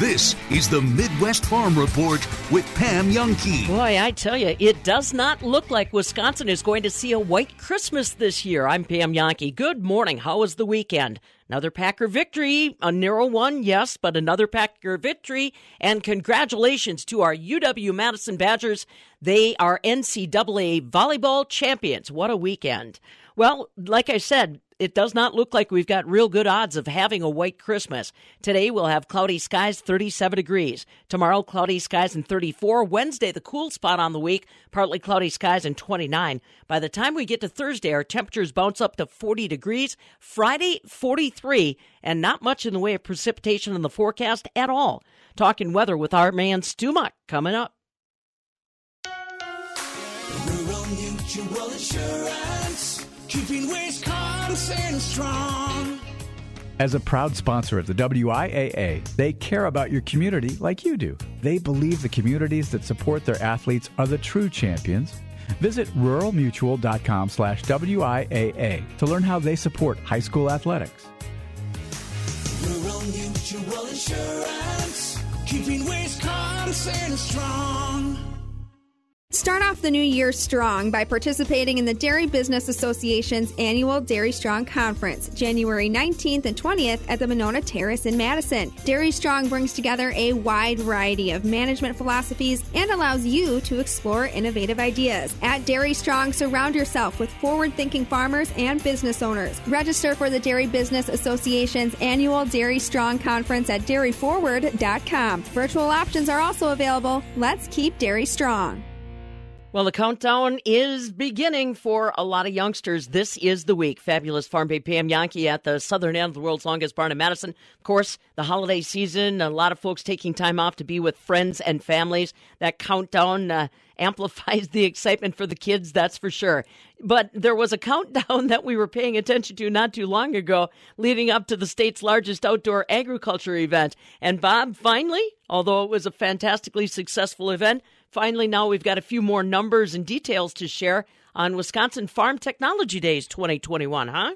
This is the Midwest Farm Report with Pam Jahnke. Boy, I tell you, it does not look like Wisconsin is going to see a white Christmas this year. I'm Pam Jahnke. Good morning. How was the weekend? Another Packer victory, a narrow one, yes, but another Packer victory. And congratulations to our UW Madison Badgers. They are NCAA volleyball champions. What a weekend. Well, like I said, it does not look like we've got real good odds of having a white Christmas. Today we'll have cloudy skies, 37 degrees. Tomorrow, cloudy skies and 34. Wednesday, the cool spot on the week, partly cloudy skies and 29. By the time we get to Thursday, our temperatures bounce up to 40 degrees. Friday, 43, and not much in the way of precipitation in the forecast at all. Talking weather with our man Stu Muck coming up. Rural Mutual Insurance, keeping. As a proud sponsor of the WIAA, they care about your community like you do. They believe the communities that support their athletes are the true champions. Visit ruralmutual.com slash WIAA to learn how they support high school athletics. Rural Mutual Insurance, keeping Wisconsin strong. Start off the new year strong by participating in the Dairy Business Association's annual Dairy Strong Conference, January 19th and 20th at the Monona Terrace in Madison. Dairy Strong brings together a wide variety of management philosophies and allows you to explore innovative ideas. At Dairy Strong, surround yourself with forward thinking farmers and business owners. Register for the Dairy Business Association's annual Dairy Strong Conference at dairyforward.com. Virtual options are also available. Let's keep dairy strong. Well, the countdown is beginning for a lot of youngsters. This is the week. Fabulous Farm Babe Pam Jahnke at the southern end of the world's longest barn in Madison. Of course, the holiday season, a lot of folks taking time off to be with friends and families. That countdown uh, amplifies the excitement for the kids, that's for sure. But there was a countdown that we were paying attention to not too long ago, leading up to the state's largest outdoor agriculture event. And Bob, finally, although it was a fantastically successful event, Finally, now we've got a few more numbers and details to share on Wisconsin Farm Technology Days 2021, huh?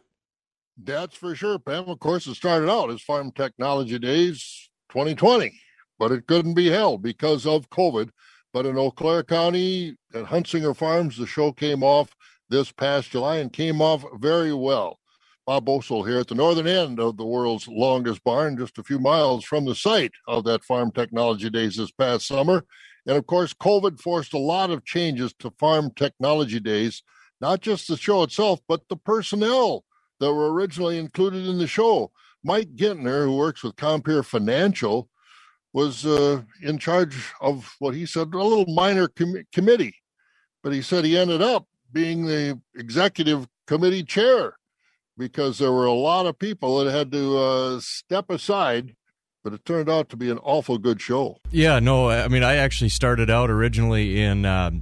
That's for sure, Pam. Of course, it started out as Farm Technology Days 2020, but it couldn't be held because of COVID. But in Eau Claire County at Huntsinger Farms, the show came off this past July and came off very well. Bob Bosold here at the northern end of the world's longest barn, just a few miles from the site of that Farm Technology Days this past summer. And of course, COVID forced a lot of changes to Farm Technology Days, not just the show itself, but the personnel that were originally included in the show. Mike Gintner, who works with Compeer Financial, was uh, in charge of what he said a little minor com- committee, but he said he ended up being the executive committee chair because there were a lot of people that had to uh, step aside but it turned out to be an awful good show. Yeah, no, I mean, I actually started out originally in uh,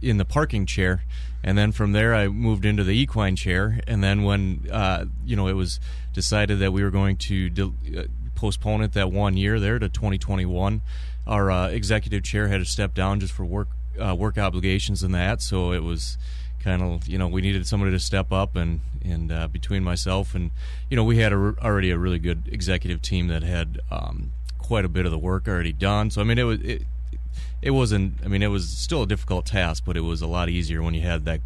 in the parking chair, and then from there I moved into the equine chair, and then when uh, you know it was decided that we were going to de- uh, postpone it that one year there to 2021, our uh, executive chair had to step down just for work uh, work obligations and that, so it was kind of you know we needed somebody to step up and and uh, between myself and you know we had a, already a really good executive team that had um, quite a bit of the work already done. So i mean it was it, it wasn't i mean it was still a difficult task but it was a lot easier when you had that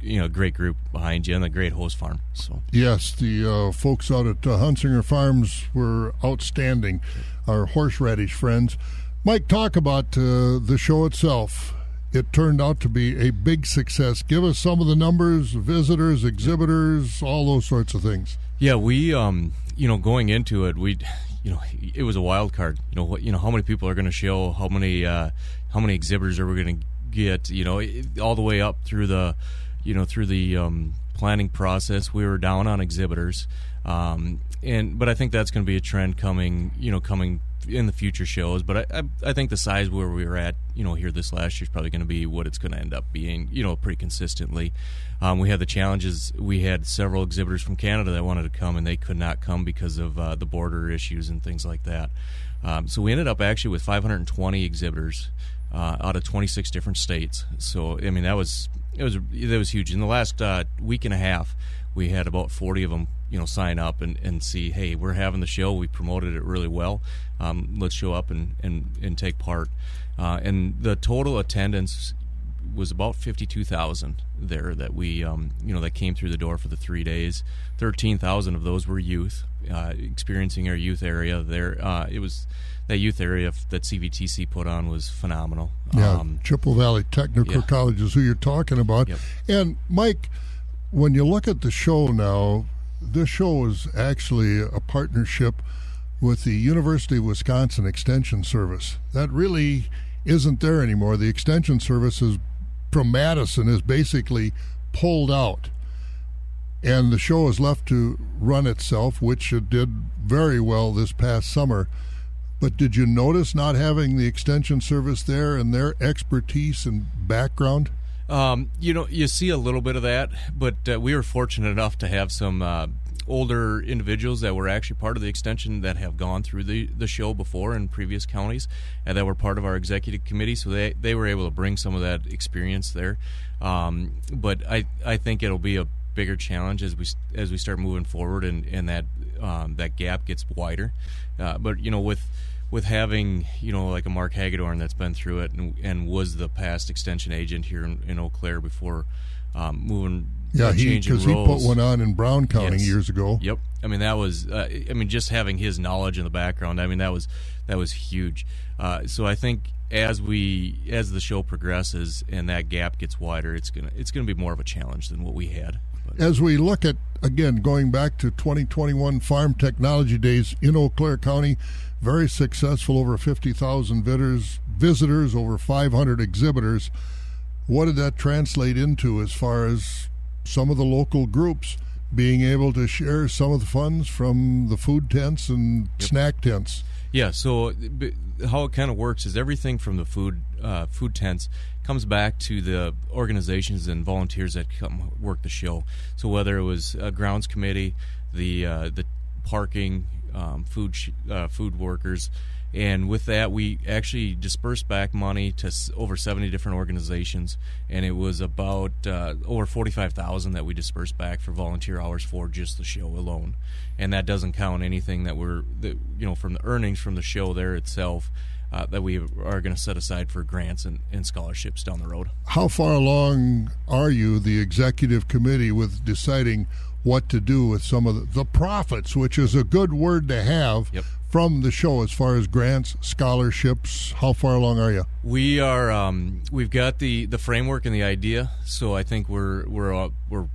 you know great group behind you and a great host farm so. Yes the uh, folks out at uh, huntsinger farms were outstanding our horseradish friends. Mike talk about uh, the show itself it turned out to be a big success. Give us some of the numbers, visitors, exhibitors, all those sorts of things. Yeah, we, um, you know, going into it, we, you know, it was a wild card. You know, what, you know, how many people are going to show? How many, uh, how many exhibitors are we going to get? You know, all the way up through the, you know, through the um, planning process, we were down on exhibitors. Um, and but I think that's going to be a trend coming, you know, coming in the future shows. But I, I, I think the size where we were at, you know, here this last year is probably going to be what it's going to end up being, you know, pretty consistently. Um, we had the challenges. We had several exhibitors from Canada that wanted to come, and they could not come because of uh, the border issues and things like that. Um, so we ended up actually with 520 exhibitors uh, out of 26 different states. So I mean that was it was that was huge. In the last uh, week and a half, we had about 40 of them, you know, sign up and, and see, hey, we're having the show. We promoted it really well. Um, let's show up and and, and take part. Uh, and the total attendance was about 52,000 there that we, um, you know, that came through the door for the three days. 13,000 of those were youth, uh, experiencing our youth area there. Uh, it was that youth area that CVTC put on was phenomenal. Yeah, Um, Chippewa Valley Technical yeah. College is who you're talking about. Yep. And Mike, when you look at the show now, this show is actually a partnership with the University of Wisconsin Extension Service. That really isn't there anymore. The Extension Service is from Madison is basically pulled out. And the show is left to run itself, which it did very well this past summer. But did you notice not having the extension service there and their expertise and background? Um, you know, you see a little bit of that, but uh, we were fortunate enough to have some uh, older individuals that were actually part of the extension that have gone through the, the show before in previous counties and that were part of our executive committee. So they, they were able to bring some of that experience there. Um, but I, I think it'll be a bigger challenge as we as we start moving forward and, and that um, that gap gets wider. Uh, but you know with with having you know like a Mark Hagedorn that's been through it and, and was the past extension agent here in, in Eau Claire before um, moving Yeah, uh, he because he put one on in Brown County Yes. years ago. Yep. I mean that was uh, I mean just having his knowledge in the background. I mean that was that was huge. Uh, so I think as we as the show progresses and that gap gets wider, it's gonna it's gonna be more of a challenge than what we had. But, As we look at again going back to 2021 Farm Technology Days in Eau Claire County, very successful, over 50,000 visitors, visitors, over 500 exhibitors. What did that translate into as far as some of the local groups being able to share some of the funds from the food tents and snack tents? Yeah. So how it kind of works is everything from the food uh, food tents comes back to the organizations and volunteers that come work the show. So whether it was a grounds committee, the uh, the parking, um, food sh- uh, food workers. And with that, we actually dispersed back money to s- over 70 different organizations, and it was about uh, over 45,000 that we dispersed back for volunteer hours for just the show alone. And that doesn't count anything that we're, that, you know, from the earnings from the show there itself uh, that we are going to set aside for grants and, and scholarships down the road. How far along are you, the executive committee, with deciding what to do with some of the, the profits, which is a good word to have Yep. from the show as far as grants, scholarships? How far along are you? We are. Um, we've got the, the framework and the idea, so I think we're we're uh, we're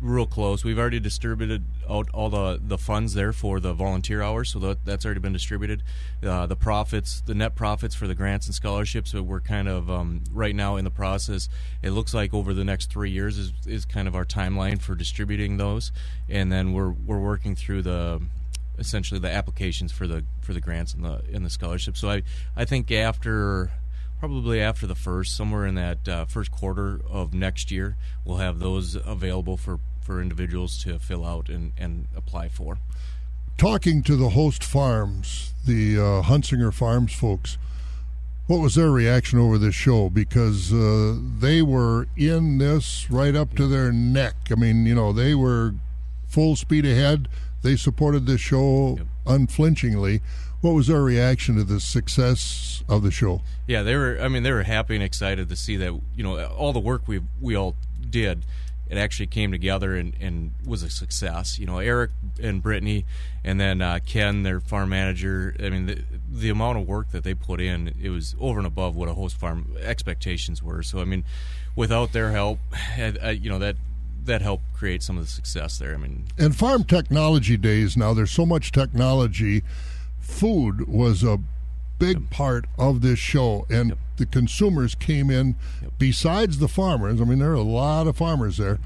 real close. We've already distributed out all the, the funds there for the volunteer hours, so that, that's already been distributed. Uh, the profits, the net profits for the grants and scholarships, so we're kind of um, right now in the process. It looks like over the next three years is, is kind of our timeline for distributing those, and then we're we're working through the essentially the applications for the for the grants and the and the scholarships. So I I think after probably after the first somewhere in that uh, first quarter of next year we'll have those available for for individuals to fill out and and apply for. Talking to the host farms, the uh, Huntsinger Farms folks, what was their reaction over this show? Because uh, they were in this right up to their neck. I mean, you know, they were full speed ahead. They supported this show Yep. unflinchingly. What was their reaction to the success of the show? Yeah, they were. I mean, they were happy and excited to see that you know all the work we we all did. It actually came together and, and was a success. You know, Eric and Brittany, and then uh, Ken, their farm manager. I mean, the, the amount of work that they put in, it was over and above what a host farm expectations were. So, I mean, without their help, I, I, you know that that helped create some of the success there. I mean, And farm technology days now, there's so much technology. Food was a big part of this show, and Yep. the consumers came in Yep. besides the farmers. I mean, there are a lot of farmers there,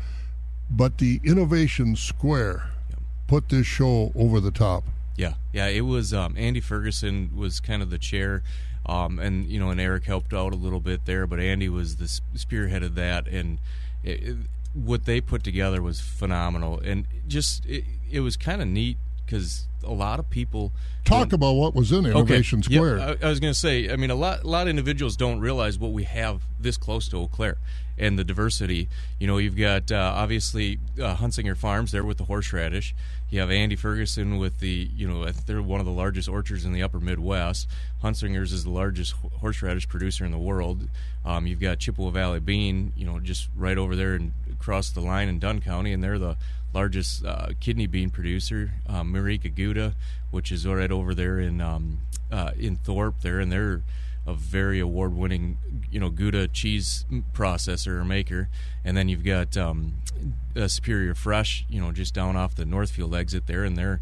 but the Innovation Square Yep. put this show over the top. Yeah, yeah. It was um, Andy Ferguson was kind of the chair, um, and you know, and Eric helped out a little bit there, but Andy was the spearhead of that, and it, it, what they put together was phenomenal, and just it, it was kind of neat because a lot of people talk about what was in Innovation okay. Square. Yeah, I, I, was going to say, I mean, a lot, a lot of individuals don't realize what we have this close to Eau Claire and the diversity. You know, you've got uh, obviously uh, Huntsinger Farms there with the horseradish. You have Andy Ferguson with the, you know, they're one of the largest orchards in the upper Midwest. Huntsinger's is the largest horseradish producer in the world. Um, you've got Chippewa Valley Bean, you know, just right over there and across the line in Dunn County, and they're the largest uh, kidney bean producer, um, Marieke Gouda, which is right over there in um, uh, in Thorpe there, and they're a very award-winning, you know, Gouda cheese processor or maker. And then you've got um, Superior Fresh, you know, just down off the Northfield exit there, and they're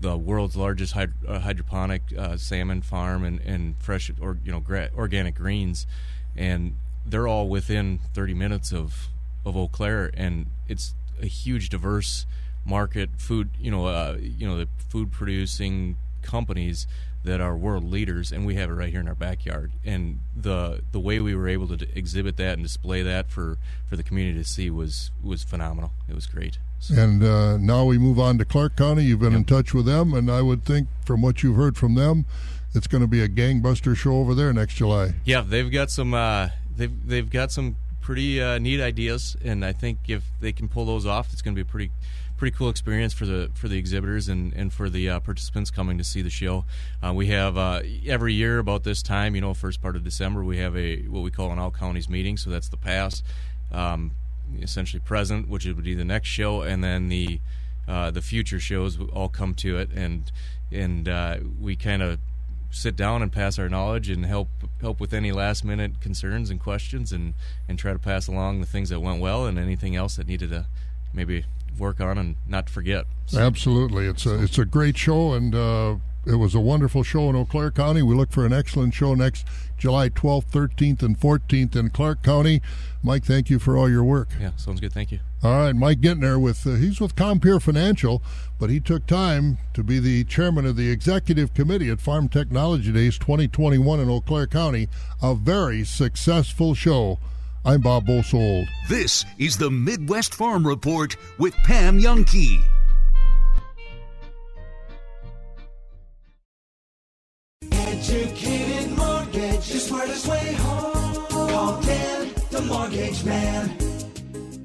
the world's largest hyd- uh, hydroponic uh, salmon farm and, and fresh or you know gra- organic greens, and they're all within 30 minutes of of Eau Claire, and it's a huge diverse market food you know uh, you know the food producing companies that are world leaders and we have it right here in our backyard and the the way we were able to exhibit that and display that for for the community to see was was phenomenal it was great so. and uh, now we move on to clark county you've been yep. in touch with them and i would think from what you've heard from them it's going to be a gangbuster show over there next july yeah they've got some uh, they've they've got some pretty uh, neat ideas, and I think if they can pull those off, it's going to be a pretty pretty cool experience for the for the exhibitors and and for the uh, participants coming to see the show. Uh, we have uh, every year about this time, you know, first part of December, we have a what we call an all counties meeting. So that's the past, um, essentially present, which would be the next show, and then the uh, the future shows all come to it, and and uh, we kind of sit down and pass our knowledge and help help with any last minute concerns and questions and and try to pass along the things that went well and anything else that needed to maybe work on and not forget. So. Absolutely, it's a it's a great show and uh, it was a wonderful show in Eau Claire County. We look for an excellent show next July 12th, 13th, and 14th in Clark County. Mike, thank you for all your work. Yeah, sounds good. Thank you. All right, Mike Gintner with uh, he's with Compeer Financial, but he took time to be the chairman of the executive committee at Farm Technology Days 2021 in Eau Claire County. A very successful show. I'm Bob Bosold. This is the Midwest Farm Report with Pam Jahnke. Educated mortgage, the smartest way home. Call Dan, the mortgage man.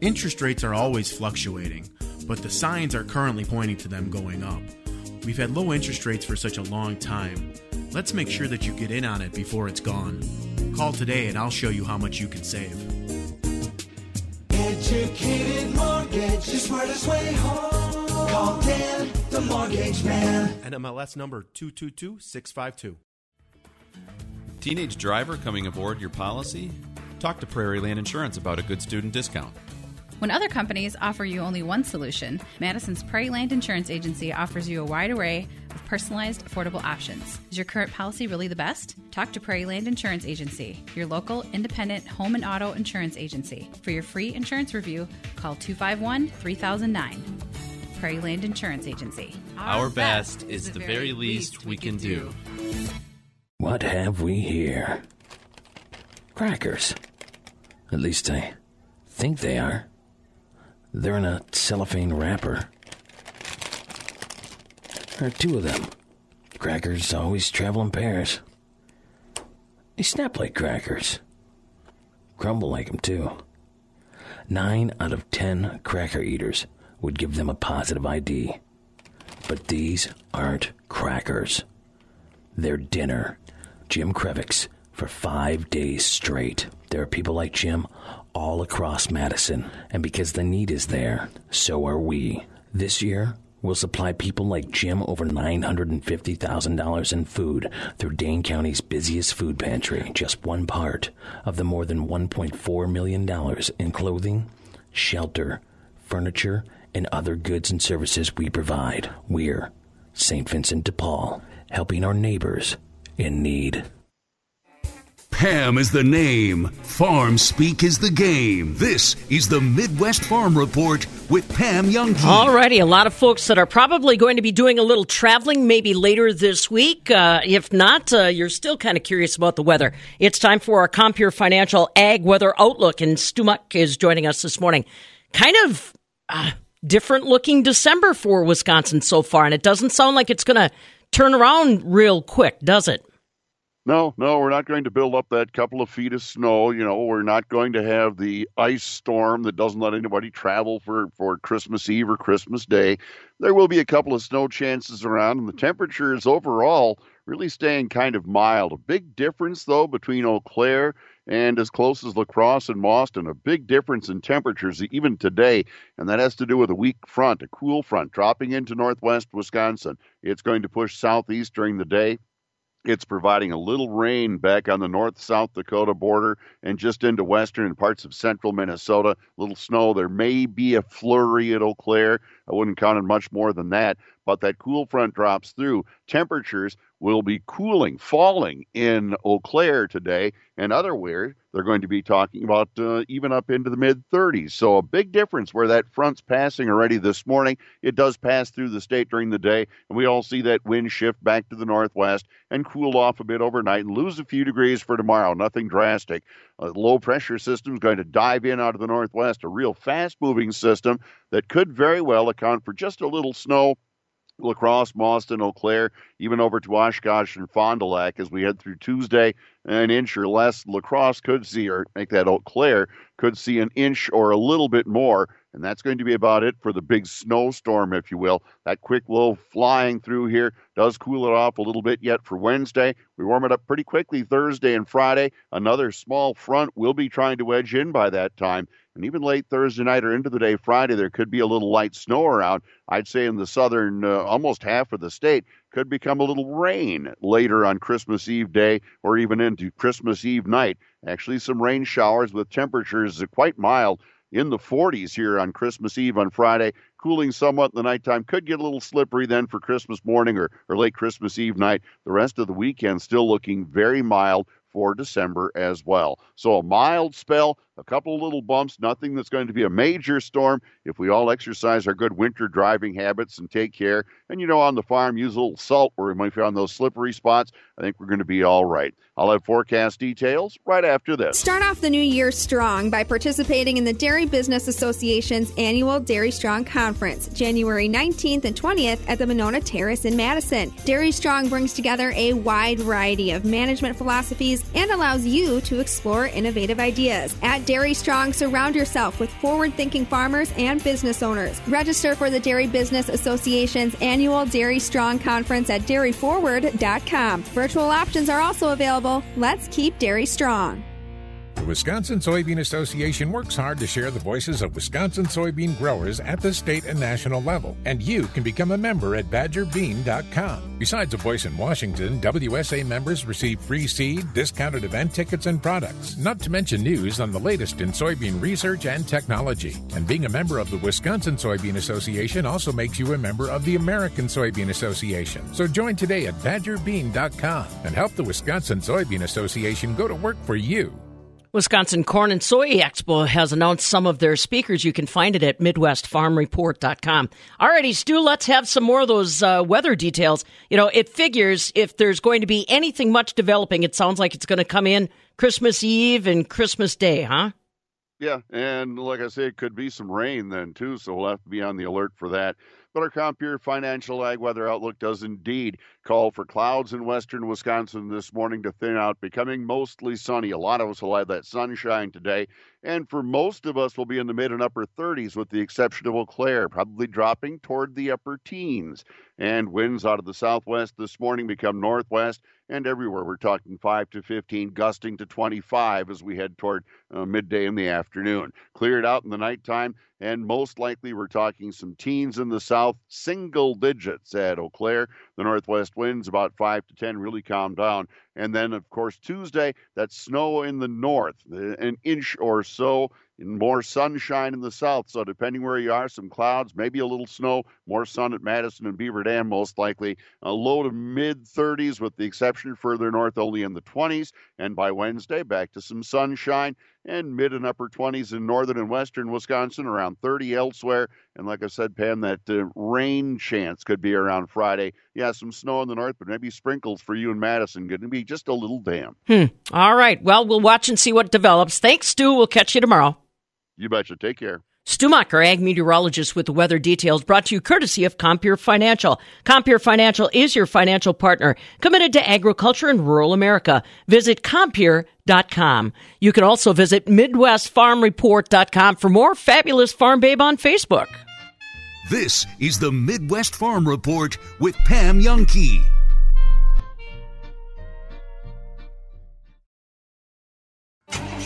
Interest rates are always fluctuating, but the signs are currently pointing to them going up. We've had low interest rates for such a long time. Let's make sure that you get in on it before it's gone. Call today and I'll show you how much you can save. Educated mortgage, the smartest way home. Call Dan, the mortgage man. NMLS number 222652. Teenage driver coming aboard your policy? Talk to Prairie Land Insurance about a good student discount. When other companies offer you only one solution, Madison's Prairie Land Insurance Agency offers you a wide array of personalized, affordable options. Is your current policy really the best? Talk to Prairie Land Insurance Agency, your local independent home and auto insurance agency. For your free insurance review, call 251 3009. Prairie Land Insurance Agency. Our, Our best, best is the very least we can do. What have we here? Crackers. At least I think they are. They're in a cellophane wrapper. There are two of them. Crackers always travel in pairs. They snap like crackers. Crumble like them, too. Nine out of ten cracker eaters would give them a positive ID. But these aren't crackers. They're dinner. Jim Krevix for five days straight. There are people like Jim all across Madison, and because the need is there, so are we. This year, we'll supply people like Jim over $950,000 in food through Dane County's busiest food pantry, just one part of the more than $1.4 million in clothing, shelter, furniture, and other goods and services we provide. We're St. Vincent de Paul, helping our neighbors in need. Pam is the name. Farm speak is the game. This is the Midwest Farm Report with Pam Young. Alrighty, a lot of folks that are probably going to be doing a little traveling maybe later this week. Uh, if not, uh, you're still kind of curious about the weather. It's time for our Compeer Financial Ag Weather Outlook, and Stu Muck is joining us this morning. Kind of uh, different looking December for Wisconsin so far, and it doesn't sound like it's going to turn around real quick, does it? No, no, we're not going to build up that couple of feet of snow. You know, we're not going to have the ice storm that doesn't let anybody travel for, for Christmas Eve or Christmas Day. There will be a couple of snow chances around, and the temperatures overall really staying kind of mild. A big difference, though, between Eau Claire and as close as La Crosse and Mauston, a big difference in temperatures even today, and that has to do with a weak front, a cool front dropping into northwest Wisconsin. It's going to push southeast during the day. It's providing a little rain back on the north South Dakota border and just into western and parts of central Minnesota. A little snow. There may be a flurry at Eau Claire. I wouldn't count it much more than that. But that cool front drops through. Temperatures will be cooling, falling in Eau Claire today, and other otherwhere they're going to be talking about uh, even up into the mid 30s. So a big difference where that front's passing already this morning. It does pass through the state during the day, and we all see that wind shift back to the northwest and cool off a bit overnight and lose a few degrees for tomorrow. Nothing drastic. A low pressure system is going to dive in out of the northwest, a real fast moving system that could very well account for just a little snow Lacrosse, Mauston, Eau Claire, even over to Oshkosh and Fond du Lac as we head through Tuesday. An inch or less. La Crosse could see, or make that Eau Claire, could see an inch or a little bit more. And that's going to be about it for the big snowstorm, if you will. That quick low flying through here does cool it off a little bit yet for Wednesday. We warm it up pretty quickly Thursday and Friday. Another small front will be trying to wedge in by that time. And even late Thursday night or into the day Friday, there could be a little light snow around. I'd say in the southern, uh, almost half of the state, could become a little rain later on Christmas Eve day or even into Christmas Eve night. Actually, some rain showers with temperatures quite mild in the 40s here on Christmas Eve on Friday, cooling somewhat in the nighttime. Could get a little slippery then for Christmas morning or, or late Christmas Eve night. The rest of the weekend still looking very mild for December as well. So a mild spell, a couple of little bumps, nothing that's going to be a major storm if we all exercise our good winter driving habits and take care. And you know, on the farm, use a little salt where we might find those slippery spots. I think we're going to be all right. I'll have forecast details right after this. Start off the new year strong by participating in the Dairy Business Association's annual Dairy Strong Conference, January 19th and 20th at the Monona Terrace in Madison. Dairy Strong brings together a wide variety of management philosophies and allows you to explore innovative ideas. At Dairy Strong, surround yourself with forward thinking farmers and business owners. Register for the Dairy Business Association's annual Dairy Strong Conference at dairyforward.com. Virtual options are also available. Let's keep dairy strong. The Wisconsin Soybean Association works hard to share the voices of Wisconsin soybean growers at the state and national level, and you can become a member at badgerbean.com. Besides a voice in Washington, WSA members receive free seed, discounted event tickets, and products, not to mention news on the latest in soybean research and technology. And being a member of the Wisconsin Soybean Association also makes you a member of the American Soybean Association. So join today at badgerbean.com and help the Wisconsin Soybean Association go to work for you. Wisconsin Corn and Soy Expo has announced some of their speakers. You can find it at MidwestFarmReport.com. Alrighty, Stu, let's have some more of those uh, weather details. You know, it figures if there's going to be anything much developing, it sounds like it's going to come in Christmas Eve and Christmas Day, huh? Yeah, and like I say, it could be some rain then too, so we'll have to be on the alert for that. But our Compeer Financial Ag Weather Outlook does indeed call for clouds in western Wisconsin this morning to thin out, becoming mostly sunny. A lot of us will have that sunshine today, and for most of us, we'll be in the mid and upper 30s, with the exception of Eau Claire, probably dropping toward the upper teens. And winds out of the southwest this morning become northwest, and everywhere we're talking 5 to 15, gusting to 25 as we head toward uh, midday in the afternoon. Cleared out in the nighttime, and most likely we're talking some teens in the south, single digits at Eau Claire. The northwest winds about 5 to 10 really calm down. And then, of course, Tuesday, that snow in the north, an inch or so, and more sunshine in the south. So, depending where you are, some clouds, maybe a little snow, more sun at Madison and Beaver Dam, most likely. A low to mid 30s, with the exception further north, only in the 20s. And by Wednesday, back to some sunshine and mid and upper 20s in northern and western Wisconsin, around 30 elsewhere. And like I said, Pam, that uh, rain chance could be around Friday. Yeah, some snow in the north, but maybe sprinkles for you in Madison. Going to be just a little dam. Hmm. All right. Well, we'll watch and see what develops. Thanks, Stu. We'll catch you tomorrow. You betcha. Take care. Stu Macher, ag meteorologist with the weather details brought to you courtesy of Compeer Financial. Compeer Financial is your financial partner committed to agriculture and rural America. Visit Compeer.com. You can also visit MidwestFarmReport.com for more fabulous Farm Babe on Facebook. This is the Midwest Farm Report with Pam Jahnke.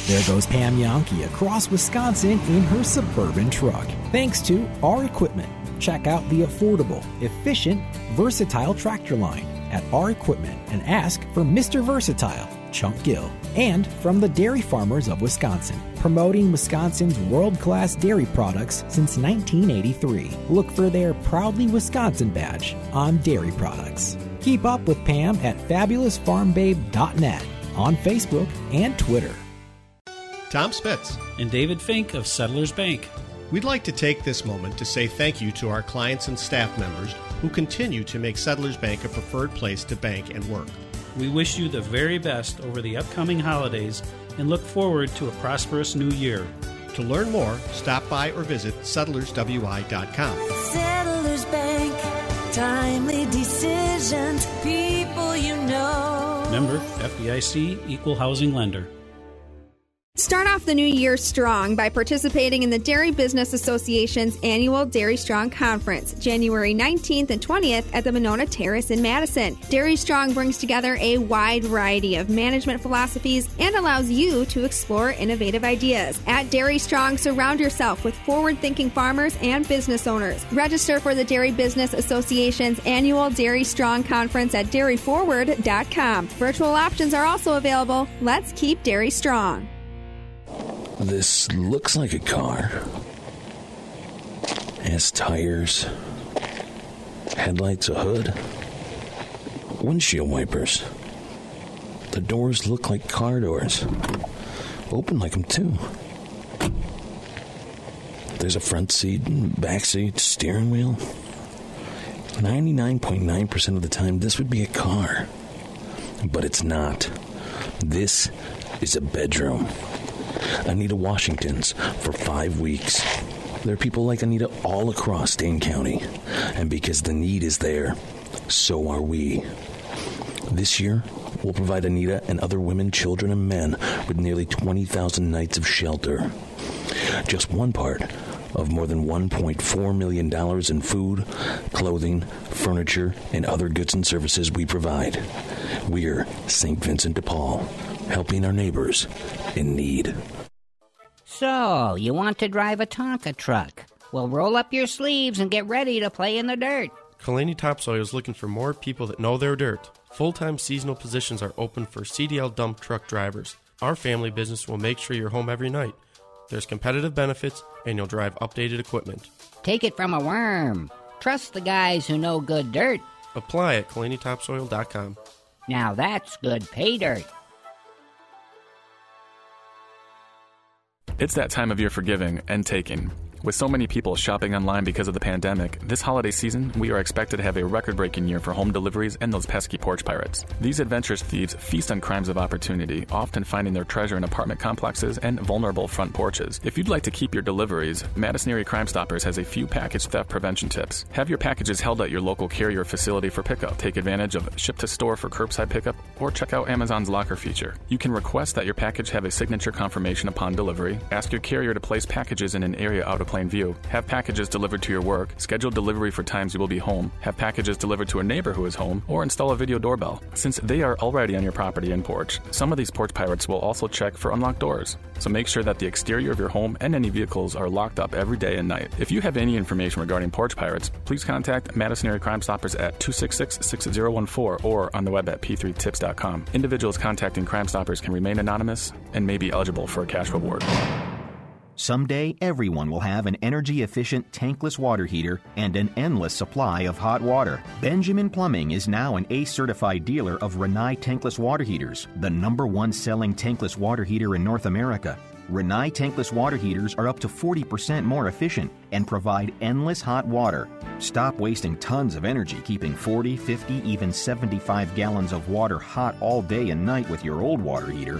There goes Pam Jahnke across Wisconsin in her suburban truck. Thanks to our equipment. Check out the affordable, efficient, versatile tractor line at our equipment and ask for Mr. Versatile, Chunk Gill. And from the Dairy Farmers of Wisconsin, promoting Wisconsin's world class dairy products since 1983. Look for their Proudly Wisconsin badge on dairy products. Keep up with Pam at fabulousfarmbabe.net on Facebook and Twitter. Tom Spitz and David Fink of Settlers Bank. We'd like to take this moment to say thank you to our clients and staff members who continue to make Settlers Bank a preferred place to bank and work. We wish you the very best over the upcoming holidays and look forward to a prosperous new year. To learn more, stop by or visit settlerswi.com. Settlers Bank, timely decisions, people you know. Member FDIC Equal Housing Lender. Start off the new year strong by participating in the Dairy Business Association's annual Dairy Strong Conference, January 19th and 20th at the Monona Terrace in Madison. Dairy Strong brings together a wide variety of management philosophies and allows you to explore innovative ideas. At Dairy Strong, surround yourself with forward thinking farmers and business owners. Register for the Dairy Business Association's annual Dairy Strong Conference at dairyforward.com. Virtual options are also available. Let's keep dairy strong. This looks like a car. It has tires, headlights, a hood, windshield wipers. The doors look like car doors. Open like them, too. There's a front seat, back seat, steering wheel. 99.9% of the time, this would be a car. But it's not. This is a bedroom. Anita Washington's for five weeks. There are people like Anita all across Dane County. And because the need is there, so are we. This year, we'll provide Anita and other women, children, and men with nearly 20,000 nights of shelter. Just one part of more than $1.4 million in food, clothing, furniture, and other goods and services we provide. We're St. Vincent de Paul, helping our neighbors in need. So, you want to drive a Tonka truck? Well, roll up your sleeves and get ready to play in the dirt. Kalani Topsoil is looking for more people that know their dirt. Full time seasonal positions are open for CDL dump truck drivers. Our family business will make sure you're home every night. There's competitive benefits, and you'll drive updated equipment. Take it from a worm. Trust the guys who know good dirt. Apply at KalaniTopsoil.com. Now that's good pay dirt. It's that time of year for giving and taking. With so many people shopping online because of the pandemic, this holiday season we are expected to have a record breaking year for home deliveries and those pesky porch pirates. These adventurous thieves feast on crimes of opportunity, often finding their treasure in apartment complexes and vulnerable front porches. If you'd like to keep your deliveries, Madison Area Crime Stoppers has a few package theft prevention tips. Have your packages held at your local carrier facility for pickup. Take advantage of ship to store for curbside pickup, or check out Amazon's locker feature. You can request that your package have a signature confirmation upon delivery, ask your carrier to place packages in an area out of Plainview, have packages delivered to your work, schedule delivery for times you will be home, have packages delivered to a neighbor who is home, or install a video doorbell. Since they are already on your property and porch, some of these porch pirates will also check for unlocked doors. So make sure that the exterior of your home and any vehicles are locked up every day and night. If you have any information regarding porch pirates, please contact Madison Area Crime Stoppers at 266 6014 or on the web at p3tips.com. Individuals contacting Crime Stoppers can remain anonymous and may be eligible for a cash reward. Someday, everyone will have an energy efficient tankless water heater and an endless supply of hot water. Benjamin Plumbing is now an ACE certified dealer of Rinnai tankless water heaters, the number one selling tankless water heater in North America. Rinnai tankless water heaters are up to 40% more efficient and provide endless hot water. Stop wasting tons of energy keeping 40, 50, even 75 gallons of water hot all day and night with your old water heater.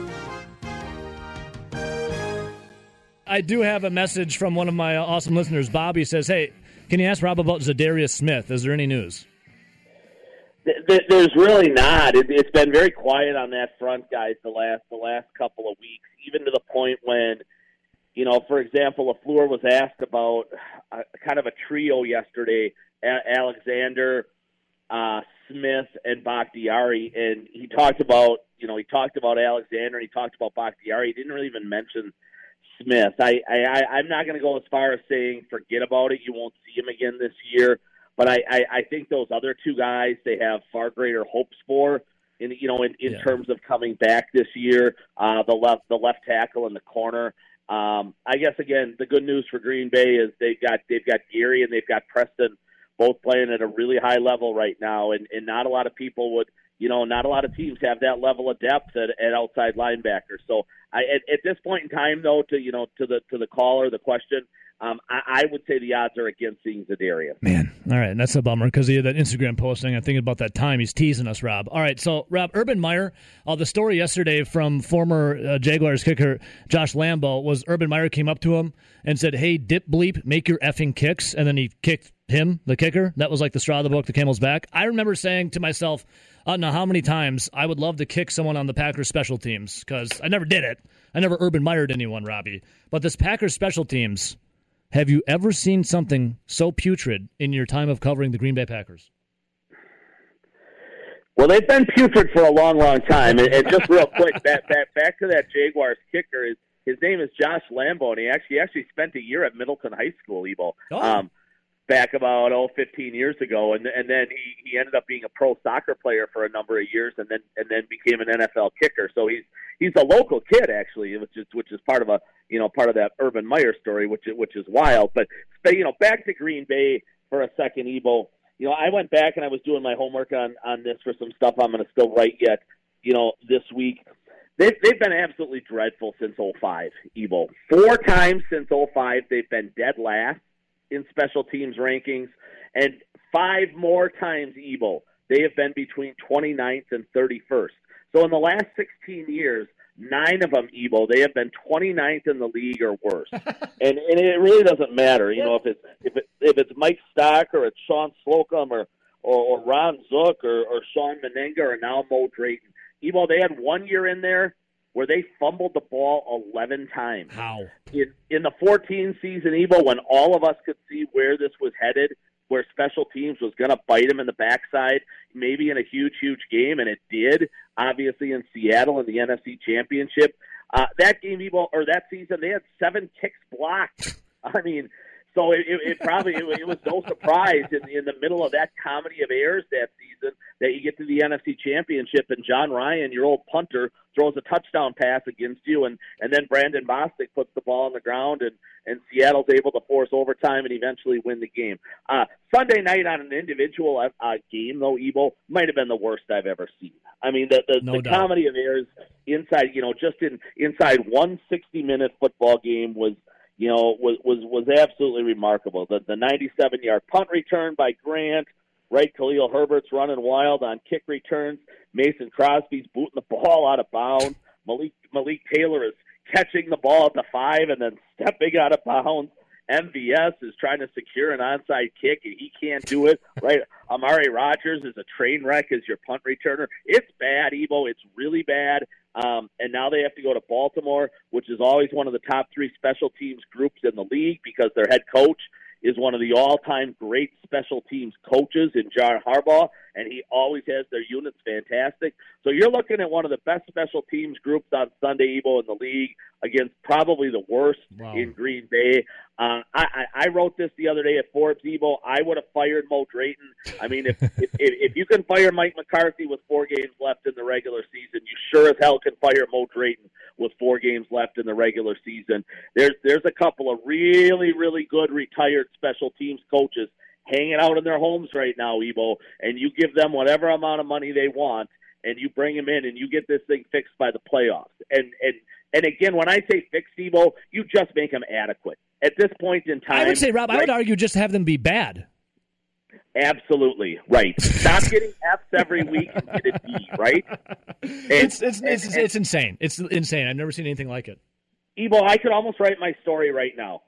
I do have a message from one of my awesome listeners. Bobby says, "Hey, can you ask Rob about Za'Darius Smith? Is there any news?" There's really not. It, it's been very quiet on that front, guys. The last the last couple of weeks, even to the point when, you know, for example, LaFleur was asked about a, kind of a trio yesterday: Alexander, uh, Smith, and Bakhtiari, and he talked about, you know, he talked about Alexander and he talked about Bakhtiari. He didn't really even mention Smith. I, I, I I'm not going to go as far as saying forget about it. You won't see him again this year. But I, I, I think those other two guys they have far greater hopes for in you know in, in Yeah. terms of coming back this year. Uh, the left the left tackle in the corner. Um, I guess again the good news for Green Bay is they've got they've got Gary and they've got Preston both playing at a really high level right now, and, and not a lot of people would you know not a lot of teams have that level of depth at, at outside linebacker. So I at, at this point in time though to you know to the to the caller the question. Um, I, I would say the odds are against seeing Za'Darius. Man, all right, and that's a bummer because he had that Instagram posting. I'm thinking about that time he's teasing us, Rob. All right, so Rob Urban Meyer, uh, the story yesterday from former uh, Jaguars kicker Josh Lambo was Urban Meyer came up to him and said, "Hey, dip bleep, make your effing kicks," and then he kicked him, the kicker. That was like the straw of the book, the camel's back. I remember saying to myself, "I don't know how many times I would love to kick someone on the Packers special teams because I never did it. I never Urban Meyered anyone, Robbie. But this Packers special teams." Have you ever seen something so putrid in your time of covering the Green Bay Packers? Well, they've been putrid for a long, long time. And, and just real quick, back, back back to that Jaguars kicker. His, his name is Josh Lambo, and he actually he actually spent a year at Middleton High School, Ebo. Um, back about oh 15 years ago, and and then he he ended up being a pro soccer player for a number of years, and then and then became an NFL kicker. So he's he's a local kid actually, which is which is part of a you know part of that Urban Meyer story, which which is wild. But but, you know back to Green Bay for a second, Ebo. You know I went back and I was doing my homework on on this for some stuff I'm going to still write yet. You know this week. They've, they've been absolutely dreadful since 05, Evo. Four times since 05, they've been dead last in special teams rankings, and five more times, Evo, they have been between 29th and 31st. So in the last 16 years, nine of them, Evo, they have been 29th in the league or worse. and and it really doesn't matter, you know, if it's if it, if it's Mike Stock or it's Shawn Slocum or or, or Ron Zook or, or Shawn Mennenga or now Mo Drayton. Evo, they had one year in there where they fumbled the ball 11 times. How? In, in the 14 season, Evo, when all of us could see where this was headed, where special teams was going to bite him in the backside, maybe in a huge, huge game, and it did, obviously in Seattle in the NFC Championship. Uh, that game, Evo, or that season, they had seven kicks blocked. I mean, so it, it, it probably it, it was no surprise in, in the middle of that comedy of errors that season that you get to the NFC Championship and Jon Ryan, your old punter, throws a touchdown pass against you, and and then Brandon Bostick puts the ball on the ground, and and Seattle's able to force overtime and eventually win the game. Uh, Sunday night on an individual uh, game, though, Evo might have been the worst I've ever seen. I mean, the the, No the doubt. comedy of errors inside, you know, just in inside one sixty minute football game was you know, was was was absolutely remarkable. The the 97 yard punt return by Grant, right? Khalil Herbert's running wild on kick returns. Mason Crosby's booting the ball out of bounds. Malik Malik Taylor is catching the ball at the five and then stepping out of bounds. MVS is trying to secure an onside kick and he can't do it. Right? Amari Rogers is a train wreck as your punt returner. It's bad, Evo. It's really bad. Um, and now they have to go to Baltimore, which is always one of the top three special teams groups in the league because their head coach is one of the all-time great special teams coaches in John Harbaugh, and he always has their units fantastic. So you're looking at one of the best special teams groups on Sunday Evo in the league against probably the worst wow. in Green Bay. Uh, I, I, I wrote this the other day at Forbes Evo. I would have fired Mo Drayton. I mean, if, if, if you can fire Mike McCarthy with four games left in the regular season, you sure as hell can fire Mo Drayton with four games left in the regular season. There's there's a couple of really really good retired special teams coaches hanging out in their homes right now, Evo, and you give them whatever amount of money they want, and you bring them in, and you get this thing fixed by the playoffs. And and and again, when I say fixed, Evo, you just make them adequate at this point in time. I would say, Rob, right, I would argue just have them be bad. Absolutely right. Stop getting F's every week and get a D. Right? And, it's it's, it's, and, it's insane. It's insane. I've never seen anything like it. Evo, I could almost write my story right now.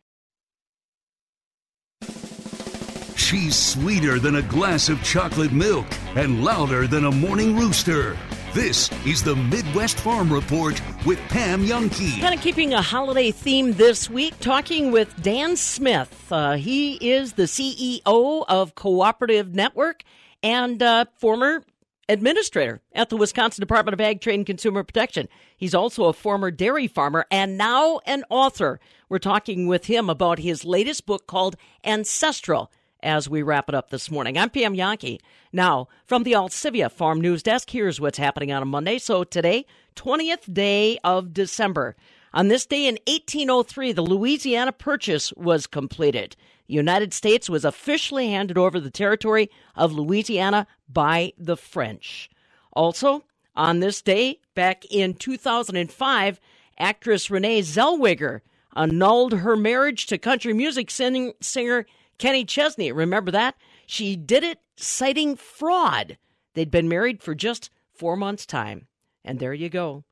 She's sweeter than a glass of chocolate milk and louder than a morning rooster. This is the Midwest Farm Report with Pam Jahnke. Kind of keeping a holiday theme this week, talking with Dan Smith. Uh, he is the CEO of Cooperative Network and uh, former administrator at the Wisconsin Department of Ag, Trade, and Consumer Protection. He's also a former dairy farmer and now an author. We're talking with him about his latest book called Ancestral as we wrap it up this morning. I'm Pam Jahnke. Now, from the Alcivia Farm News Desk, here's what's happening on a Monday. So today, 20th day of December. On this day in 1803, the Louisiana Purchase was completed. The United States was officially handed over the territory of Louisiana by the French. Also, on this day, back in 2005, actress Renee Zellweger annulled her marriage to country music sing- singer Kenny Chesney, remember that? She did it citing fraud. They'd been married for just four months' time. And there you go.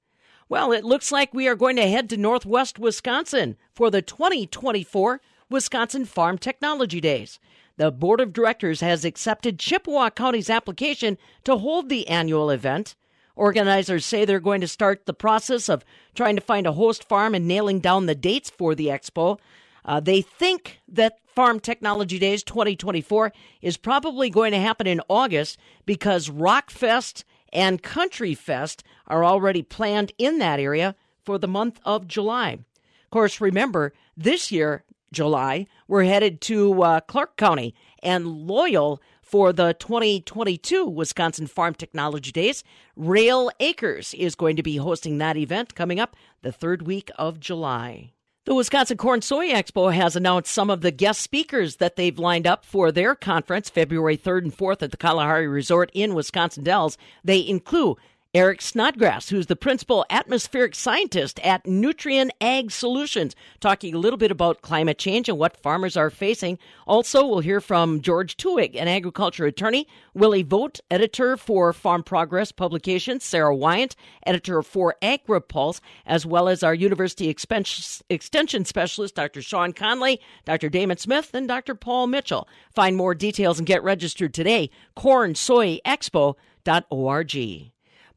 Well, it looks like we are going to head to Northwest Wisconsin for the 2024 Wisconsin Farm Technology Days. The Board of Directors has accepted Chippewa County's application to hold the annual event. Organizers say they're going to start the process of trying to find a host farm and nailing down the dates for the expo. Uh, they think that Farm Technology Days 2024 is probably going to happen in August because Rockfest and Country Fest are already planned in that area for the month of July. Of course, remember, this year, July, we're headed to uh, Clark County and Loyal for the 2022 Wisconsin Farm Technology Days. Roehl Acres is going to be hosting that event coming up the third week of July. The Wisconsin Corn Soy Expo has announced some of the guest speakers that they've lined up for their conference February 3rd and 4th at the Kalahari Resort in Wisconsin Dells. They include Eric Snodgrass, who's the principal atmospheric scientist at Nutrien Ag Solutions, talking a little bit about climate change and what farmers are facing. Also, we'll hear from George Tuig, an agriculture attorney, Willie Vogt, editor for Farm Progress Publications, Sarah Wyant, editor for AgriPulse, as well as our university extension specialist, Dr. Shawn Conley, Dr. Damon Smith, and Dr. Paul Mitchell. Find more details and get registered today, cornsoyexpo.org.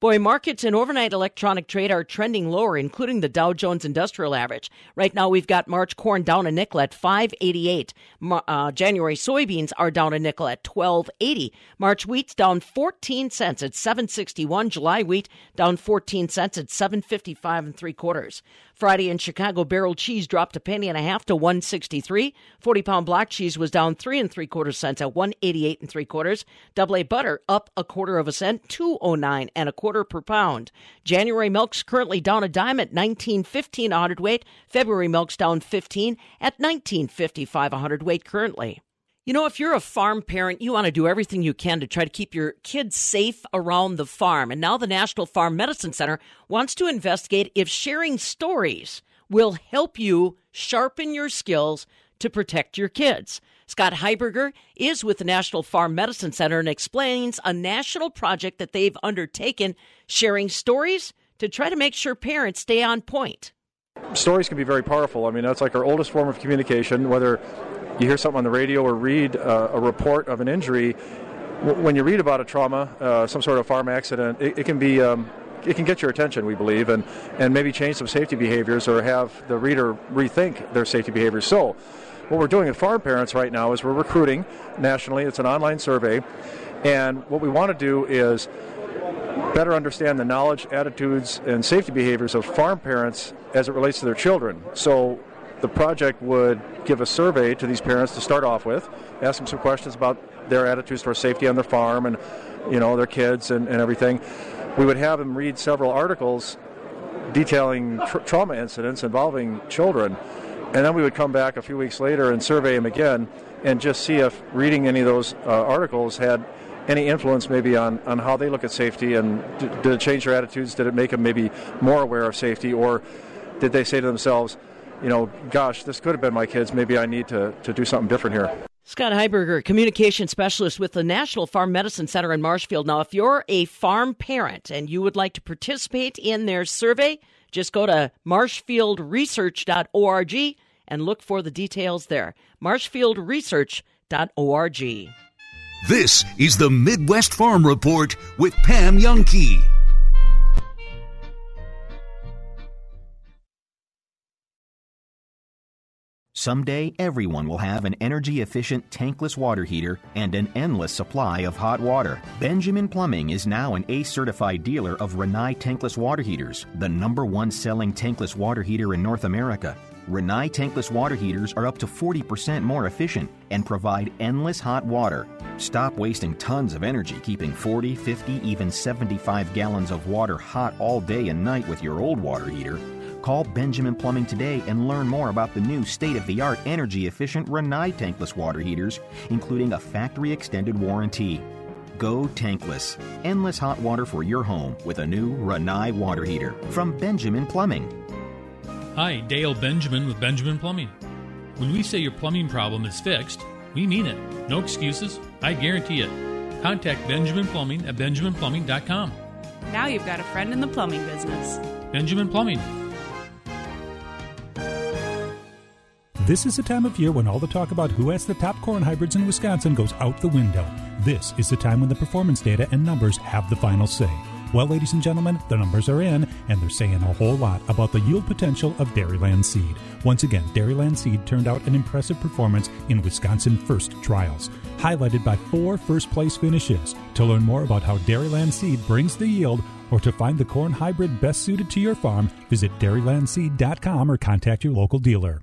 Boy, markets and overnight electronic trade are trending lower, including the Dow Jones Industrial Average. Right now, we've got March corn down a nickel at 588. Uh, January soybeans are down a nickel at 1280. March wheat's down 14 cents at 761. July wheat down 14 cents at 755 and three quarters. Friday in Chicago, barrel cheese dropped a penny and a half to 163. 40 pound block cheese was down three and three quarters cents at 188 and three quarters. Double A butter up a quarter of a cent, 209 and a quarter per pound. January milk's currently down a dime at 19.15 a hundredweight. February milk's down 15 at 19.55 a hundredweight currently. You know, if you're a farm parent, you want to do everything you can to try to keep your kids safe around the farm. And now the National Farm Medicine Center wants to investigate if sharing stories will help you sharpen your skills to protect your kids. Scott Heiberger is with the National Farm Medicine Center and explains a national project that they've undertaken sharing stories to try to make sure parents stay on point. Stories can be very powerful. I mean, that's like our oldest form of communication, whether you hear something on the radio or read uh, a report of an injury. When you read about a trauma, uh, some sort of farm accident, it, it can be um, it can get your attention, we believe, and, and maybe change some safety behaviors or have the reader rethink their safety behaviors. So, what we're doing with farm parents right now is we're recruiting nationally. It's an online survey, and what we want to do is better understand the knowledge, attitudes, and safety behaviors of farm parents as it relates to their children. So, the project would give a survey to these parents to start off with, ask them some questions about their attitudes towards safety on their farm and you know their kids and, and everything we would have them read several articles detailing tra- trauma incidents involving children, and then we would come back a few weeks later and survey them again and just see if reading any of those uh, articles had any influence maybe on, on how they look at safety and did it change their attitudes? Did it make them maybe more aware of safety? Or did they say to themselves, you know, gosh, this could have been my kids. Maybe I need to, to do something different here. Scott Heiberger, communication specialist with the National Farm Medicine Center in Marshfield. Now, if you're a farm parent and you would like to participate in their survey, just go to marshfieldresearch.org and look for the details there. marshfieldresearch.org. This is the Midwest Farm Report with Pam Jahnke. Someday, everyone will have an energy efficient tankless water heater and an endless supply of hot water. Benjamin Plumbing is now an ACE certified dealer of Rinnai tankless water heaters, the number one selling tankless water heater in North America. Rinnai tankless water heaters are up to 40% more efficient and provide endless hot water. Stop wasting tons of energy keeping 40, 50, even 75 gallons of water hot all day and night with your old water heater. Call Benjamin Plumbing today and learn more about the new state of the art energy efficient Rinnai tankless water heaters, including a factory extended warranty. Go tankless. Endless hot water for your home with a new Rinnai water heater from Benjamin Plumbing. Hi, Dale Benjamin with Benjamin Plumbing. When we say your plumbing problem is fixed, we mean it. No excuses. I guarantee it. Contact Benjamin Plumbing at benjaminplumbing.com. Now you've got a friend in the plumbing business. Benjamin Plumbing. This is the time of year when all the talk about who has the top corn hybrids in Wisconsin goes out the window. This is the time when the performance data and numbers have the final say. Well, ladies and gentlemen, the numbers are in, and they're saying a whole lot about the yield potential of Dairyland Seed. Once again, Dairyland Seed turned out an impressive performance in Wisconsin First Trials, highlighted by four first place finishes. To learn more about how Dairyland Seed brings the yield, or to find the corn hybrid best suited to your farm, visit dairylandseed.com or contact your local dealer.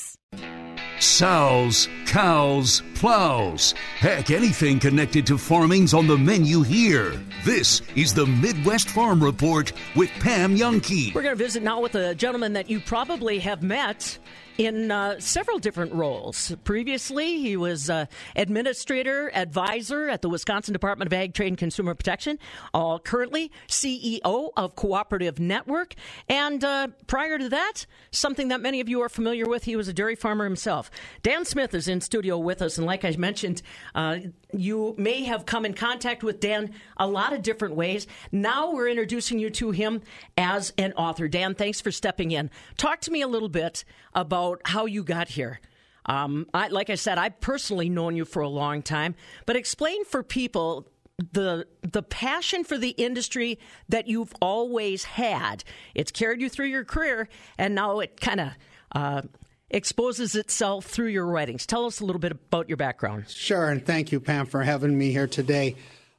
Sows, cows, plows. Heck, anything connected to farming's on the menu here. This is the Midwest Farm Report with Pam Jahnke. We're going to visit now with a gentleman that you probably have met in uh, several different roles. Previously, he was uh, administrator advisor at the Wisconsin Department of Ag, Trade, and Consumer Protection. Uh, currently, CEO of Cooperative Network. And uh, prior to that, something that many of you are familiar with, he was a dairy farmer himself. Dan Smith is in studio with us. And like I mentioned, uh, you may have come in contact with Dan a lot of different ways. Now we're introducing you to him as an author. Dan, thanks for stepping in. Talk to me a little bit about how you got here. Um, I, like I said, I've personally known you for a long time, but explain for people the the passion for the industry that you've always had. It's carried you through your career, and now it kind of uh, exposes itself through your writings. Tell us a little bit about your background. Sure, and thank you, Pam, for having me here today.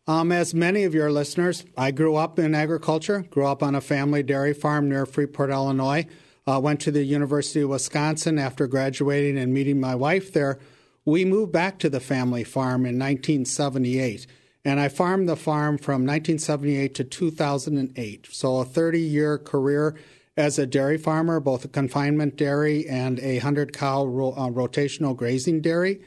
Um, as many of your listeners, I grew up in agriculture, grew up on a family dairy farm near Freeport, Illinois. Uh, went to the University of Wisconsin after graduating and meeting my wife there. We moved back to the family farm in 1978. And I farmed the farm from 1978 to 2008. So a 30 year career as a dairy farmer, both a confinement dairy and a 100 cow ro- uh, rotational grazing dairy.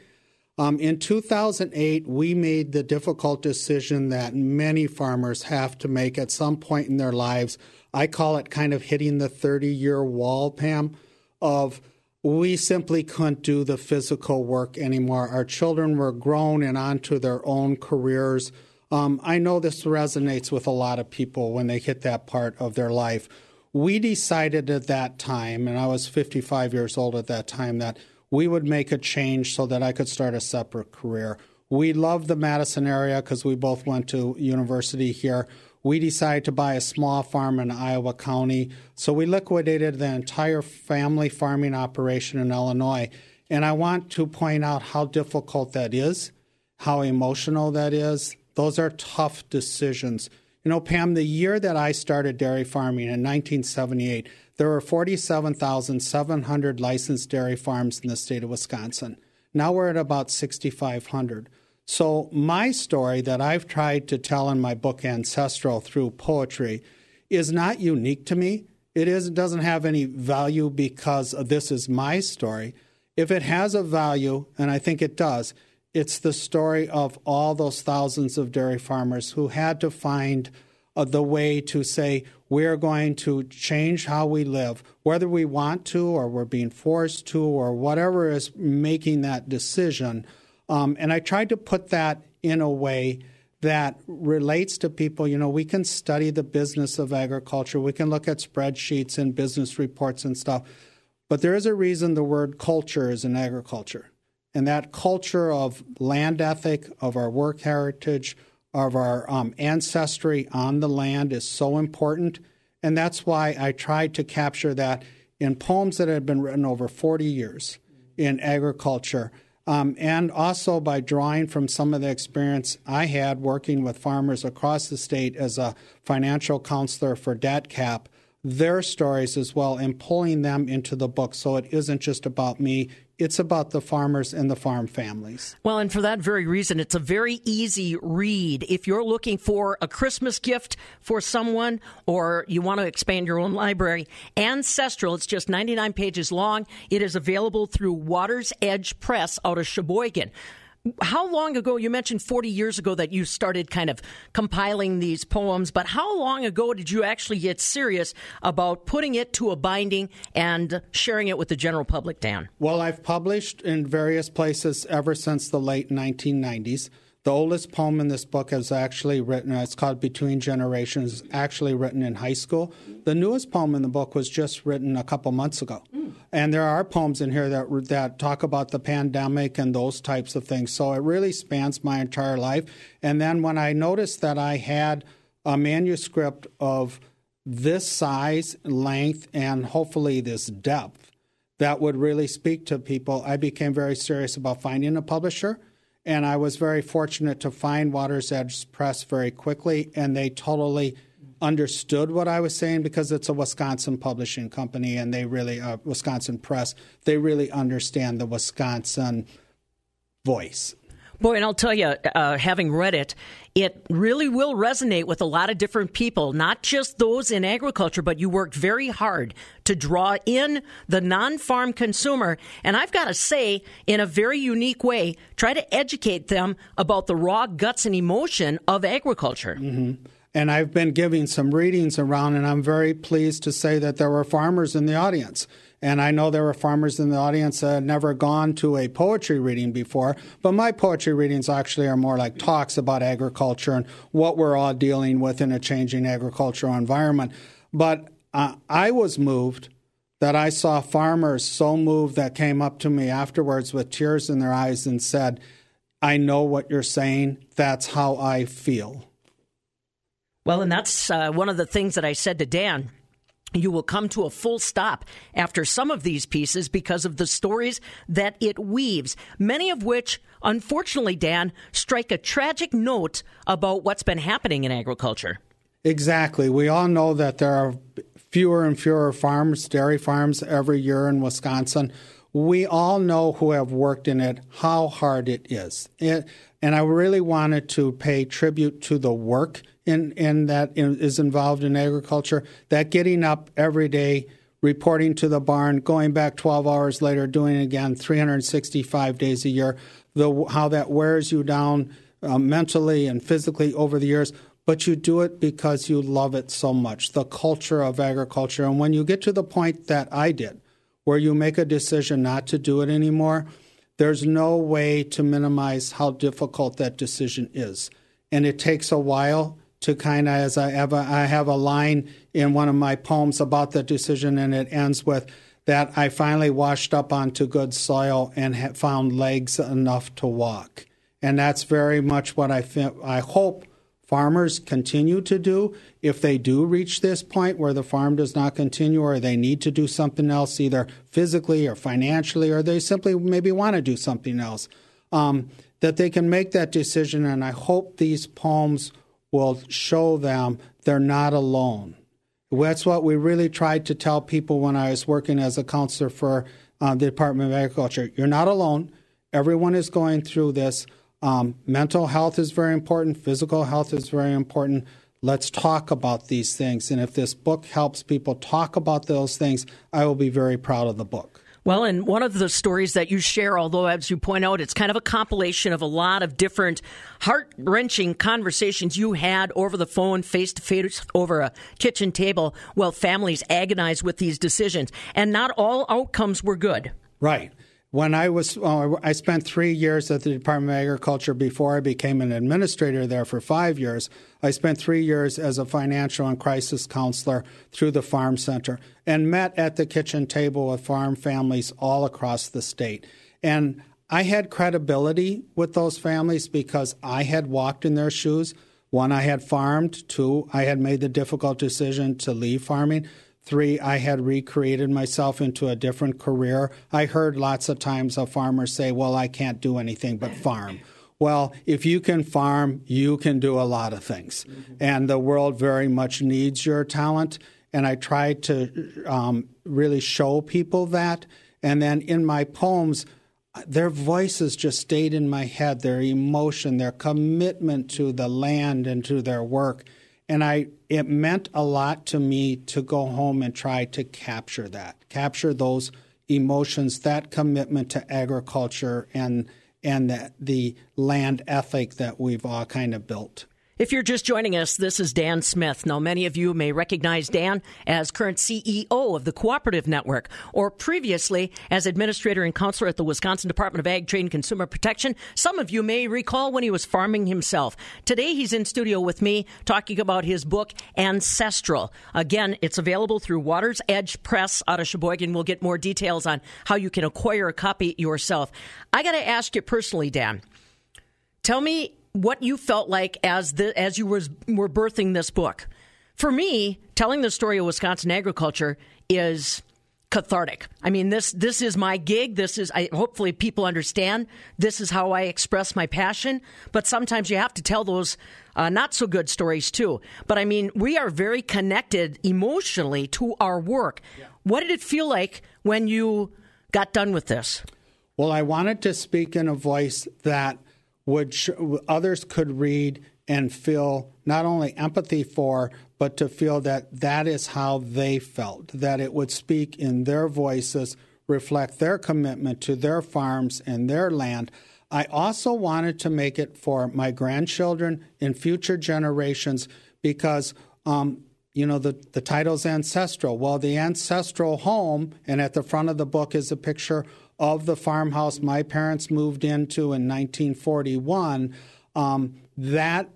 Um, in 2008, we made the difficult decision that many farmers have to make at some point in their lives. I call it kind of hitting the 30 year wall, Pam, of we simply couldn't do the physical work anymore. Our children were grown and onto their own careers. Um, I know this resonates with a lot of people when they hit that part of their life. We decided at that time, and I was 55 years old at that time, that we would make a change so that I could start a separate career. We love the Madison area because we both went to university here. We decided to buy a small farm in Iowa County. So we liquidated the entire family farming operation in Illinois. And I want to point out how difficult that is, how emotional that is. Those are tough decisions. You know, Pam, the year that I started dairy farming in 1978, there were 47,700 licensed dairy farms in the state of Wisconsin. Now we're at about 6,500. So, my story that I've tried to tell in my book Ancestral through poetry is not unique to me. It is, doesn't have any value because this is my story. If it has a value, and I think it does, it's the story of all those thousands of dairy farmers who had to find uh, the way to say, we're going to change how we live, whether we want to or we're being forced to or whatever is making that decision. Um, and I tried to put that in a way that relates to people. You know, we can study the business of agriculture, we can look at spreadsheets and business reports and stuff, but there is a reason the word culture is in agriculture. And that culture of land ethic, of our work heritage, of our um, ancestry on the land is so important. And that's why I tried to capture that in poems that had been written over 40 years in agriculture um, and also by drawing from some of the experience I had working with farmers across the state as a financial counselor for DATCP, their stories as well, and pulling them into the book. So it isn't just about me, it's about the farmers and the farm families. Well, and for that very reason, it's a very easy read. If you're looking for a Christmas gift for someone or you want to expand your own library, Ancestral, it's just 99 pages long. It is available through Water's Edge Press out of Sheboygan how long ago you mentioned 40 years ago that you started kind of compiling these poems but how long ago did you actually get serious about putting it to a binding and sharing it with the general public dan? Well i've published in various places ever since the late 1990s the oldest poem in this book is actually written, it's called Between Generations, actually written in high school. The newest poem in the book was just written a couple months ago. Mm. And there are poems in here that, that talk about the pandemic and those types of things. So it really spans my entire life. And then when I noticed that I had a manuscript of this size, length, and hopefully this depth that would really speak to people, I became very serious about finding a publisher and I was very fortunate to find Water's Edge Press very quickly, and they totally understood what I was saying because it's a Wisconsin publishing company and they really, uh, Wisconsin Press, they really understand the Wisconsin voice. Boy, and I'll tell you, uh, having read it, it really will resonate with a lot of different people, not just those in agriculture, but you worked very hard to draw in the non farm consumer. And I've got to say, in a very unique way, try to educate them about the raw guts and emotion of agriculture. Mm-hmm. And I've been giving some readings around, and I'm very pleased to say that there were farmers in the audience. And I know there were farmers in the audience that had never gone to a poetry reading before, but my poetry readings actually are more like talks about agriculture and what we're all dealing with in a changing agricultural environment. But uh, I was moved that I saw farmers so moved that came up to me afterwards with tears in their eyes and said, I know what you're saying. That's how I feel. Well, and that's uh, one of the things that I said to Dan you will come to a full stop after some of these pieces because of the stories that it weaves, many of which, unfortunately, Dan, strike a tragic note about what's been happening in agriculture. Exactly. We all know that there are fewer and fewer farms, dairy farms every year in Wisconsin. We all know who have worked in it how hard it is. It, and I really wanted to pay tribute to the work in, in that is involved in agriculture, that getting up every day, reporting to the barn, going back 12 hours later, doing it again 365 days a year, the, how that wears you down uh, mentally and physically over the years, but you do it because you love it so much, the culture of agriculture. And when you get to the point that I did, where you make a decision not to do it anymore, there's no way to minimize how difficult that decision is. And it takes a while to kind of, as I have, a, I have a line in one of my poems about the decision, and it ends with that I finally washed up onto good soil and found legs enough to walk. And that's very much what I, I hope farmers continue to do. If they do reach this point where the farm does not continue or they need to do something else, either physically or financially, or they simply maybe want to do something else, um, that they can make that decision. And I hope these poems will show them they're not alone. That's what we really tried to tell people when I was working as a counselor for uh, the Department of Agriculture. You're not alone. Everyone is going through this. Um, mental health is very important, physical health is very important. Let's talk about these things. And if this book helps people talk about those things, I will be very proud of the book. Well, and one of the stories that you share, although as you point out, it's kind of a compilation of a lot of different heart wrenching conversations you had over the phone, face to face, over a kitchen table, while families agonize with these decisions. And not all outcomes were good. Right. When I was, uh, I spent three years at the Department of Agriculture before I became an administrator there for five years. I spent three years as a financial and crisis counselor through the Farm Center and met at the kitchen table with farm families all across the state. And I had credibility with those families because I had walked in their shoes. One, I had farmed. Two, I had made the difficult decision to leave farming. Three, I had recreated myself into a different career. I heard lots of times of farmers say, Well, I can't do anything but farm. Well, if you can farm, you can do a lot of things. Mm-hmm. And the world very much needs your talent. And I tried to um, really show people that. And then in my poems, their voices just stayed in my head, their emotion, their commitment to the land and to their work and I it meant a lot to me to go home and try to capture that, capture those emotions, that commitment to agriculture and and the, the land ethic that we've all kind of built. If you're just joining us, this is Dan Smith. Now, many of you may recognize Dan as current CEO of the Cooperative Network, or previously as administrator and counselor at the Wisconsin Department of Ag, Trade, and Consumer Protection. Some of you may recall when he was farming himself. Today, he's in studio with me talking about his book, Ancestral. Again, it's available through Water's Edge Press out of Sheboygan. We'll get more details on how you can acquire a copy yourself. I got to ask you personally, Dan. Tell me what you felt like as the as you was, were birthing this book. For me, telling the story of Wisconsin agriculture is cathartic. I mean, this this is my gig. This is I, hopefully people understand. This is how I express my passion. But sometimes you have to tell those uh, not so good stories too. But I mean, we are very connected emotionally to our work. Yeah. What did it feel like when you got done with this? Well, I wanted to speak in a voice that sh- others could read and feel not only empathy for, but to feel that that is how they felt, that it would speak in their voices, reflect their commitment to their farms and their land. I also wanted to make it for my grandchildren and future generations because, um, you know, the, the title's ancestral. Well, the ancestral home, and at the front of the book is a picture of the farmhouse my parents moved into in 1941, um, that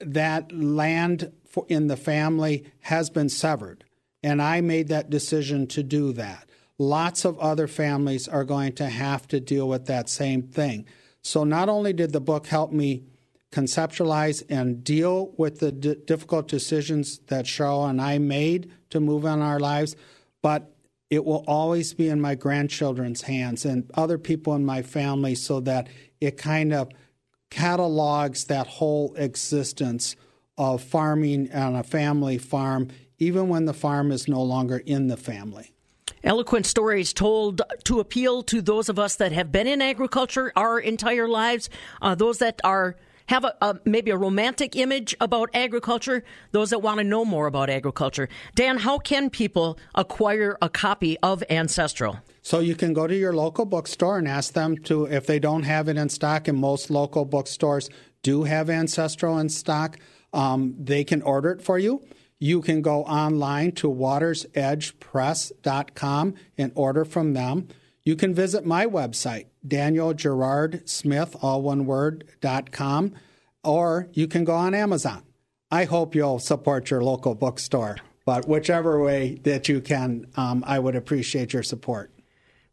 that land for, in the family has been severed, and I made that decision to do that. Lots of other families are going to have to deal with that same thing. So not only did the book help me conceptualize and deal with the d- difficult decisions that Cheryl and I made to move on our lives, but it will always be in my grandchildren's hands and other people in my family so that it kind of catalogs that whole existence of farming on a family farm even when the farm is no longer in the family. Eloquent stories told to appeal to those of us that have been in agriculture our entire lives, uh, those that are have a, a, maybe a romantic image about agriculture, those that want to know more about agriculture. Dan, how can people acquire a copy of Ancestral? So you can go to your local bookstore and ask them to if they don't have it in stock, and most local bookstores do have Ancestral in stock. Um, they can order it for you. You can go online to watersedgepress.com and order from them. You can visit my website, Daniel Gerard Smith, all one word, dot com, or you can go on Amazon. I hope you'll support your local bookstore, but whichever way that you can, um, I would appreciate your support.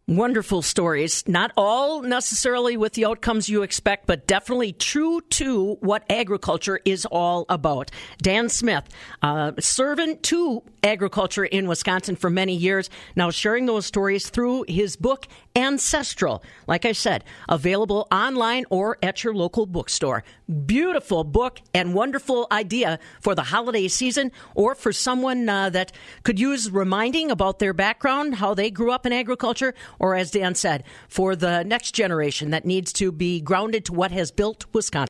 Wonderful stories. Not all necessarily with the outcomes you expect, but definitely true to what agriculture is all about. Dan Smith, uh, servant to agriculture in Wisconsin for many years, now sharing those stories through his book, Ancestral. Like I said, available online or at your local bookstore. Beautiful book and wonderful idea for the holiday season or for someone uh, that could use reminding about their background, how they grew up in agriculture or as Dan said, for the next generation that needs to be grounded to what has built Wisconsin.